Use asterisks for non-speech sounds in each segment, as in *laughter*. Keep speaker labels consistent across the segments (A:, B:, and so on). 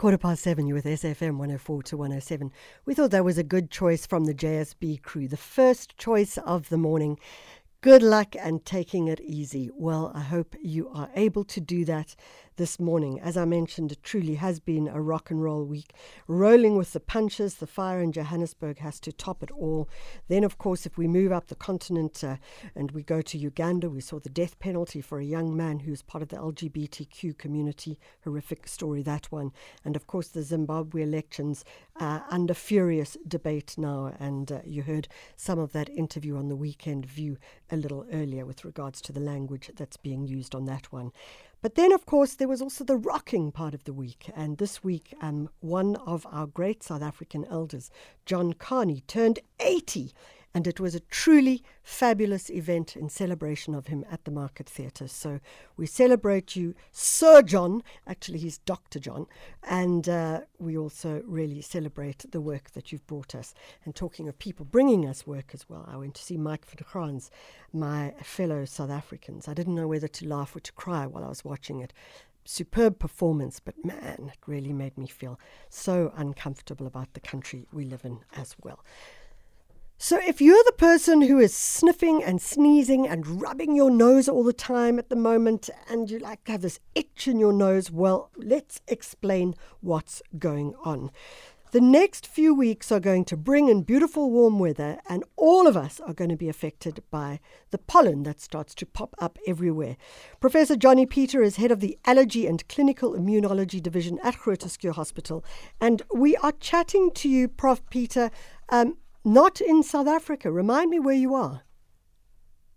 A: Quarter past seven, you with SAFM 104 to 107. We thought that was a good choice from the JSB crew, the first choice of the morning. Good luck and taking it easy. Well, I hope you are able to do that this morning. As I mentioned, it truly has been a rock and roll week. Rolling with the punches, the fire in Johannesburg has to top it all. Then, of course, if we move up the continent uh, and we go to Uganda, we saw the death penalty for a young man who's part of the LGBTQ community. Horrific story, that one. And of course, the Zimbabwe elections uh, under furious debate now. And uh, you heard some of that interview on the weekend view a little earlier with regards to the language that's being used on that one. But then, of course, there was also the rocking part of the week. And this week, um, one of our great South African elders, John Kani, turned 80 and it was a truly fabulous event in celebration of him at the Market Theatre. So we celebrate you, Sir John. Actually, he's Dr. John. And uh, we also really celebrate the work that you've brought us. And talking of people bringing us work as well, I went to see Mike van my fellow South Africans. I didn't know whether to laugh or to cry while I was watching it superb performance, but man, it really made me feel so uncomfortable about the country we live in as well. So, if you're the person who is sniffing and sneezing and rubbing your nose all the time at the moment, and you like have this itch in your nose, well, let's explain what's going on. The next few weeks are going to bring in beautiful warm weather, and all of us are going to be affected by the pollen that starts to pop up everywhere. Professor Jonny Peter is head of the Allergy and Clinical Immunology Division at Groote Hospital, and we are chatting to you, Prof. Peter. Um, not in South Africa. Remind me where you are.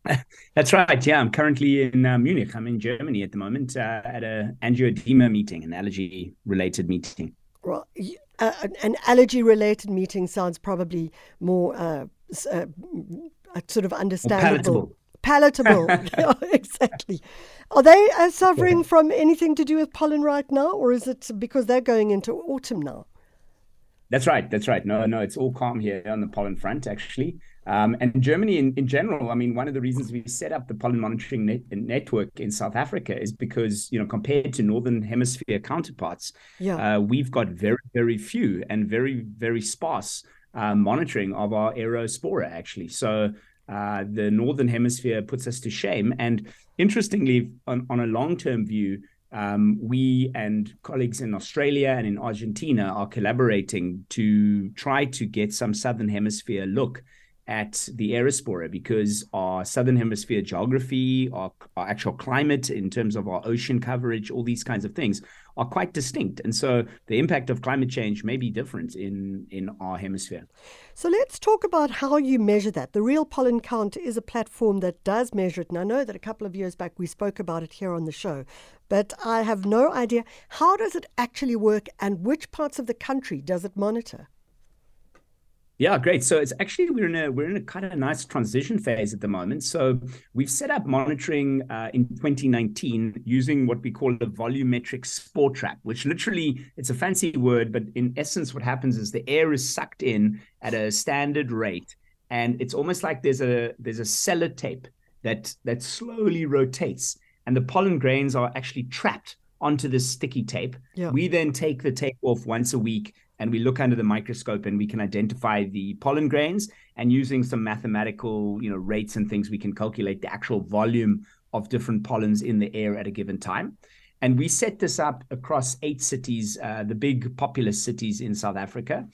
A: *laughs*
B: That's right. Yeah, I'm currently in uh, Munich. I'm in Germany at the moment uh, at an angioedema meeting, an allergy related meeting.
A: Well, uh, an allergy related meeting sounds probably more uh, uh, sort of understandable.
B: palatable.
A: Palatable. *laughs* *laughs* exactly. Are they uh, suffering yeah. from anything to do with pollen right now, or is it because they're going into autumn now?
B: That's right. That's right. No, no, it's all calm here on the pollen front, actually. Um, and Germany in, in general, I mean, one of the reasons we set up the pollen monitoring net, network in South Africa is because, you know, compared to Northern Hemisphere counterparts, yeah. Uh, we've got very, very few and very, very sparse uh, monitoring of our aerospora, actually. So uh, the Northern Hemisphere puts us to shame. And interestingly, on, on a long term view, um, we and colleagues in Australia and in Argentina are collaborating to try to get some Southern Hemisphere look at the aerospora because our Southern Hemisphere geography, our, our actual climate in terms of our ocean coverage, all these kinds of things are quite distinct. And so the impact of climate change may be different in, in our hemisphere.
A: So let's talk about how you measure that. The Real Pollen Count is a platform that does measure it. And I know that a couple of years back we spoke about it here on the show, but I have no idea how does it actually work and which parts of the country does it monitor?
B: Yeah, great. So it's actually we're in a we're in a kind of nice transition phase at the moment. So we've set up monitoring uh, in 2019 using what we call a volumetric spore trap, which literally it's a fancy word, but in essence, what happens is the air is sucked in at a standard rate, and it's almost like there's a there's a sellotape that that slowly rotates, and the pollen grains are actually trapped onto this sticky tape. Yeah. We then take the tape off once a week and we look under the microscope and we can identify the pollen grains and using some mathematical you know rates and things we can calculate the actual volume of different pollens in the air at a given time. And we set this up across eight cities uh, the big populous cities in south africa.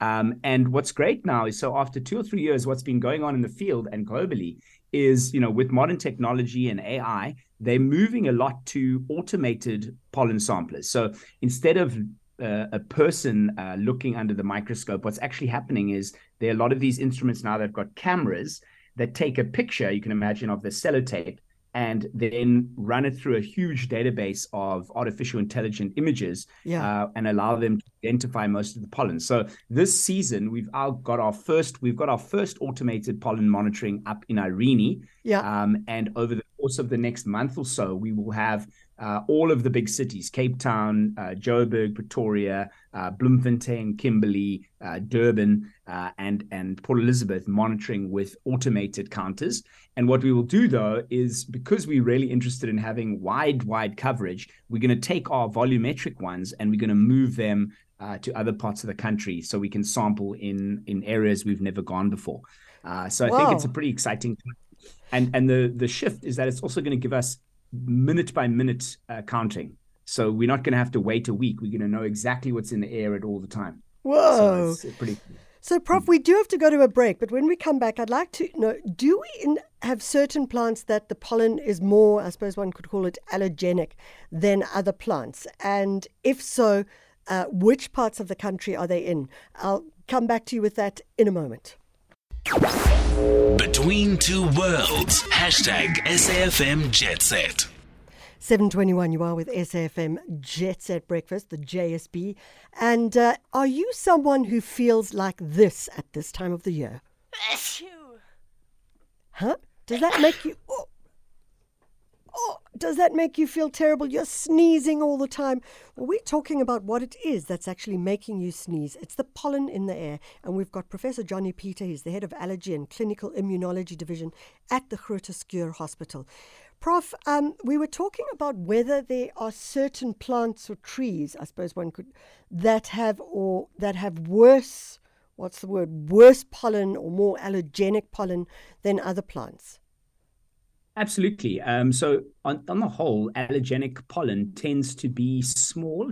B: Um, and what's great now is so after two or three years what's been going on in the field and globally is you know with modern technology and ai they're moving a lot to automated pollen samplers. So instead of uh, a person uh, looking under the microscope, what's actually happening is there are a lot of these instruments now that've got cameras that take a picture, you can imagine, of the sellotape and then run it through a huge database of artificial intelligent images yeah. uh, and allow them to identify most of the pollen. So this season we've got our first we've got our first automated pollen monitoring up in Irene. Yeah. Um, and over the course of the next month or so, we will have uh, all of the big cities Cape Town, uh, Joburg, Pretoria, uh, Bloemfontein, Kimberley, uh, Durban, uh, and, and Port Elizabeth monitoring with automated counters. And what we will do, though, is because we're really interested in having wide, wide coverage, we're going to take our volumetric ones and we're going to move them uh, to other parts of the country so we can sample in, in areas we've never gone before. so I think it's a pretty exciting time. And, and the, the shift is that it's also going to give us minute by minute uh, counting. So we're not going to have to wait a week. We're going to know exactly what's in the air at all the time.
A: Whoa. So pretty. So, Prof, we do have to go to a break, but when we come back, I'd like to know do we in, have certain plants that the pollen is more, I suppose one could call it allergenic, than other plants? And if so, uh, which parts of the country are they in? I'll come back to you with that in a moment.
C: Between two worlds. Hashtag SAFM Jetset.
A: 721, you are with SAFM Jet Set Breakfast, the JSB. And uh, are you someone who feels like this at this time of the year? Huh? Does that make you. Oh, oh, does that make you feel terrible? You're sneezing all the time. Well, we're talking about what it is that's actually making you sneeze. It's the pollen in the air. And we've got Professor Jonny Peter, He's the head of allergy and clinical immunology division at the Groote Schuur Hospital. Prof, um, we were talking about whether there are certain plants or trees, I suppose one could, that have or that have worse, what's the word, worse pollen or more allergenic pollen than other plants.
B: Absolutely. Um, so, on, on the whole, allergenic pollen tends to be small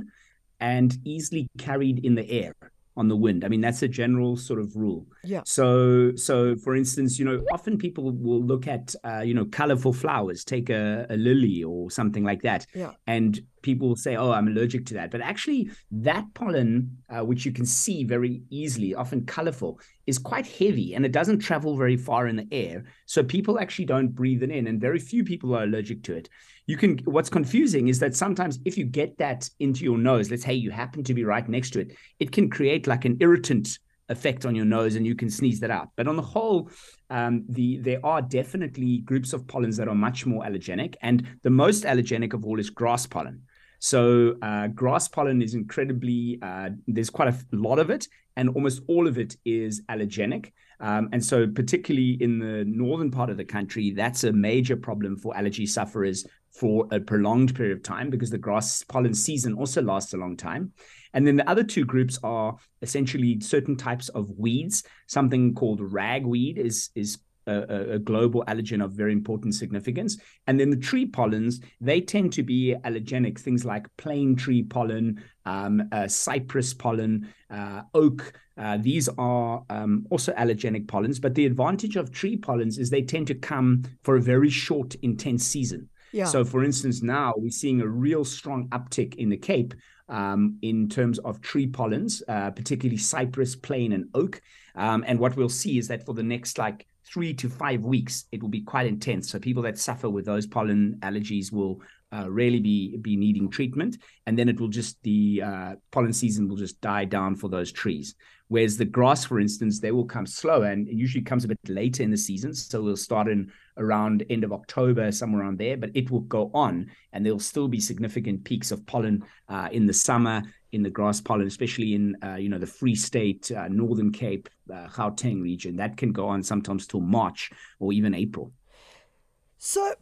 B: and easily carried in the air on the wind. I mean, that's a general sort of rule.
A: Yeah.
B: So, so for instance, you know, often people will look at, uh, you know, colorful flowers, take a, a lily or something like that,
A: yeah.
B: and people will say, "Oh, I'm allergic to that." But actually, that pollen, uh, which you can see very easily, often colorful, is quite heavy and it doesn't travel very far in the air. So people actually don't breathe it in, and very few people are allergic to it you can what's confusing is that sometimes if you get that into your nose let's say you happen to be right next to it it can create like an irritant effect on your nose and you can sneeze that out. But on the whole um, the there are definitely groups of pollens that are much more allergenic and the most allergenic of all is grass pollen. So uh, grass pollen is incredibly uh, there's quite a lot of it and almost all of it is allergenic. Um, and so, particularly in the northern part of the country, that's a major problem for allergy sufferers for a prolonged period of time because the grass pollen season also lasts a long time. And then the other two groups are essentially certain types of weeds. Something called ragweed is is a, a, global allergen of very important significance. And then the tree pollens, they tend to be allergenic, things like plane tree pollen, um, uh, cypress pollen, uh, oak. Uh, these are um, also allergenic pollens. But the advantage of tree pollens is they tend to come for a very short, intense season.
A: Yeah.
B: So, for instance, now we're seeing a real strong uptick in the Cape um, in terms of tree pollens, uh, particularly cypress, plane, and oak. Um, and what we'll see is that for the next like three to five weeks, it will be quite intense. So people that suffer with those pollen allergies will uh, really be be needing treatment, and then it will just the uh, pollen season will just die down for those trees. Whereas the grass, for instance, they will come slower and it usually comes a bit later in the season. So we'll start in around end of October, somewhere around there, but it will go on and there'll still be significant peaks of pollen uh, in the summer in the grass pollen, especially in uh, you know the Free State, uh, Northern Cape, uh, Gauteng region. That can go on sometimes till March or even April.
A: So,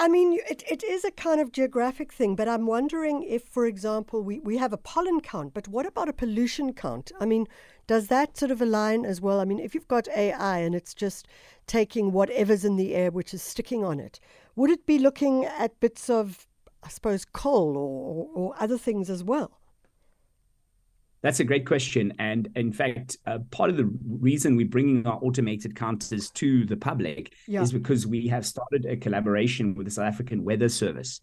A: I mean, it, it is a kind of geographic thing, but I'm wondering if, for example, we, we have a pollen count, but what about a pollution count? I mean, does that sort of align as well? I mean, if you've got AI and it's just taking whatever's in the air which is sticking on it, would it be looking at bits of, I suppose, coal or, or other things as well?
B: That's a great question. And in fact, uh, part of the reason we're bringing our automated counters to the public yeah. is because we have started a collaboration with the South African Weather Service.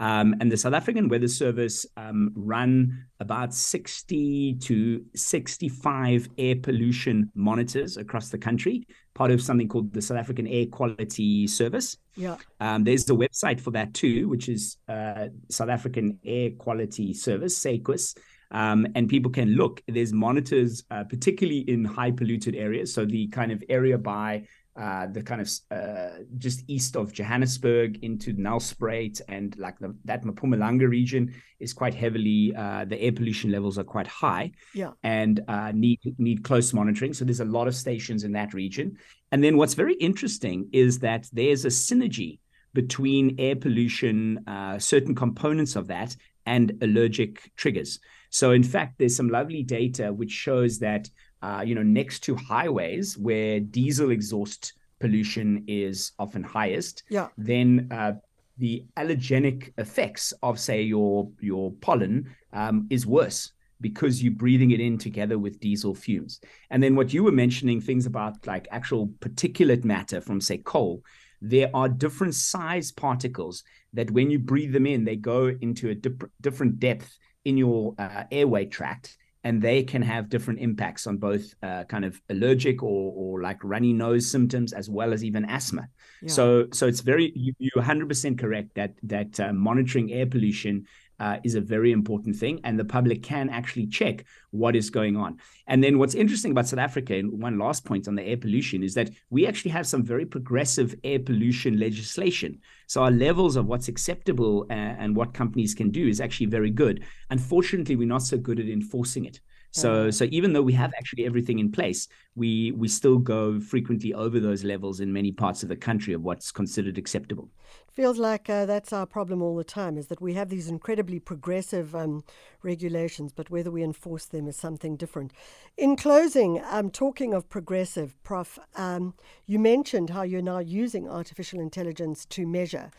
B: Um, and the South African Weather Service um, run about 60 to 65 air pollution monitors across the country, part of something called the South African Air Quality Service.
A: Yeah.
B: Um, there's a website for that too, which is uh, South African Air Quality Service, SAQUS. Um, and people can look. There's monitors, uh, particularly in high polluted areas. So the kind of area by uh, the kind of uh, just east of Johannesburg into Nelspruit and like the, that Mpumalanga region is quite heavily uh, the air pollution levels are quite high
A: yeah.
B: and uh, need need close monitoring. So there's a lot of stations in that region. And then what's very interesting is that there's a synergy between air pollution, uh, certain components of that, and allergic triggers. So in fact, there's some lovely data which shows that uh, you know, next to highways where diesel exhaust pollution is often highest,
A: yeah.
B: then uh, the allergenic effects of, say, your your pollen um, is worse because you're breathing it in together with diesel fumes. And then what you were mentioning, things about like actual particulate matter from, say, coal, there are different size particles that when you breathe them in, they go into a dip- different depth in your uh, airway tract and they can have different impacts on both uh, kind of allergic or, or like runny nose symptoms as well as even asthma. Yeah. So so it's very you, you're 100% correct that that uh, monitoring air pollution uh, is a very important thing, and the public can actually check what is going on. And then what's interesting about South Africa, and one last point on the air pollution, is that we actually have some very progressive air pollution legislation. So our levels of what's acceptable uh, and what companies can do is actually very good. Unfortunately, we're not so good at enforcing it. So mm. so even though we have actually everything in place, we we still go frequently over those levels in many parts of the country of what's considered acceptable.
A: Feels like uh, that's our problem all the time is that we have these incredibly progressive um, regulations, but whether we enforce them is something different. In closing, um, talking of progressive, Prof, um, you mentioned how you're now using artificial intelligence to measure.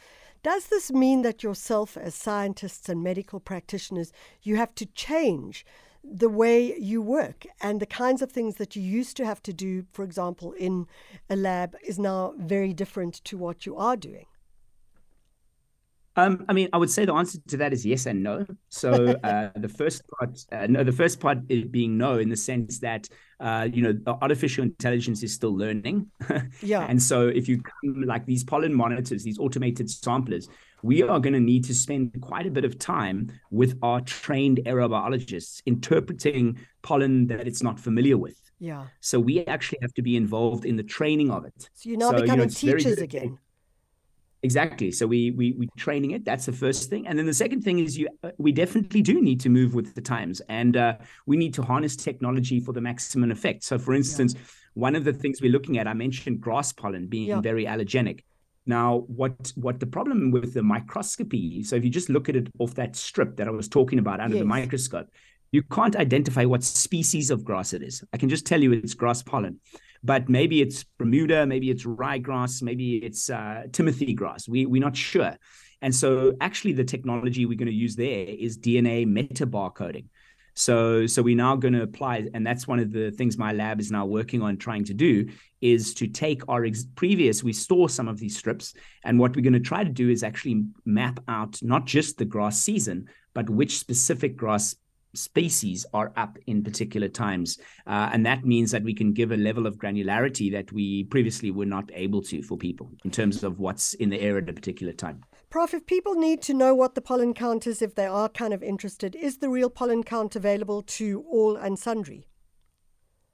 A: Does this mean that yourself, as scientists and medical practitioners, you have to change the way you work and the kinds of things that you used to have to do, for example, in a lab, is now very different to what you are doing?
B: Um, I mean, I would say the answer to that is yes and no. So *laughs* uh, the first part, uh, no, the first part is being no in the sense that uh, you know artificial intelligence is still learning. *laughs*
A: yeah.
B: And so if you come like these pollen monitors, these automated samplers, we are going to need to spend quite a bit of time with our trained aerobiologists interpreting pollen that it's not familiar with.
A: Yeah.
B: So we actually have to be involved in the training of it.
A: So you're now so, becoming you know, teachers again.
B: Exactly. So we we we training it. That's the first thing, and then the second thing is you. We definitely do need to move with the times, and uh, we need to harness technology for the maximum effect. So, for instance, yeah. one of the things we're looking at, I mentioned grass pollen being yeah. very allergenic. Now, what what the problem with the microscopy? So, if you just look at it off that strip that I was talking about under yes. the microscope, you can't identify what species of grass it is. I can just tell you it's grass pollen but maybe it's Bermuda, maybe it's ryegrass, maybe it's uh, Timothy grass. We, we're not sure. And so actually the technology we're going to use there is DNA metabarcoding. So, so we're now going to apply, and that's one of the things my lab is now working on trying to do is to take our ex- previous, we store some of these strips, and what we're going to try to do is actually map out not just the grass season, but which specific grass species are up in particular times. Uh, and that means that we can give a level of granularity that we previously were not able to for people in terms of what's in the air at a particular time.
A: Prof, if people need to know what the pollen count is, if they are kind of interested, is the real pollen count available to all and sundry?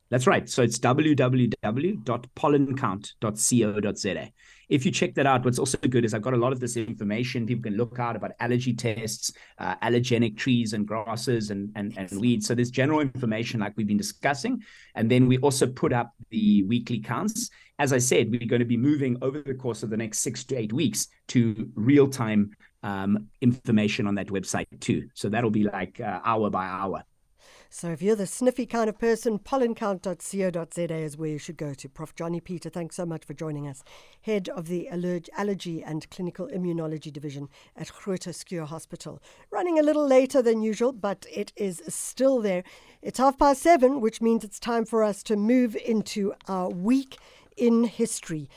B: That's right. So it's www.pollencount.co.za if you check that out, what's also good is I've got a lot of this information people can look out about allergy tests, uh, allergenic trees and grasses and, and, and weeds. So there's general information like we've been discussing. And then we also put up the weekly counts. As I said, we're going to be moving over the course of the next six to eight weeks to real time um, information on that website too. So that'll be like uh, hour by hour.
A: So if you're the sniffy kind of person, pollencount.co.za is where you should go to. Prof. Jonny Peter, thanks so much for joining us. Head of the Allergy and Clinical Immunology Division at Groote Schuur Hospital. Running a little later than usual, but it is still there. It's half past seven, which means it's time for us to move into our week in history.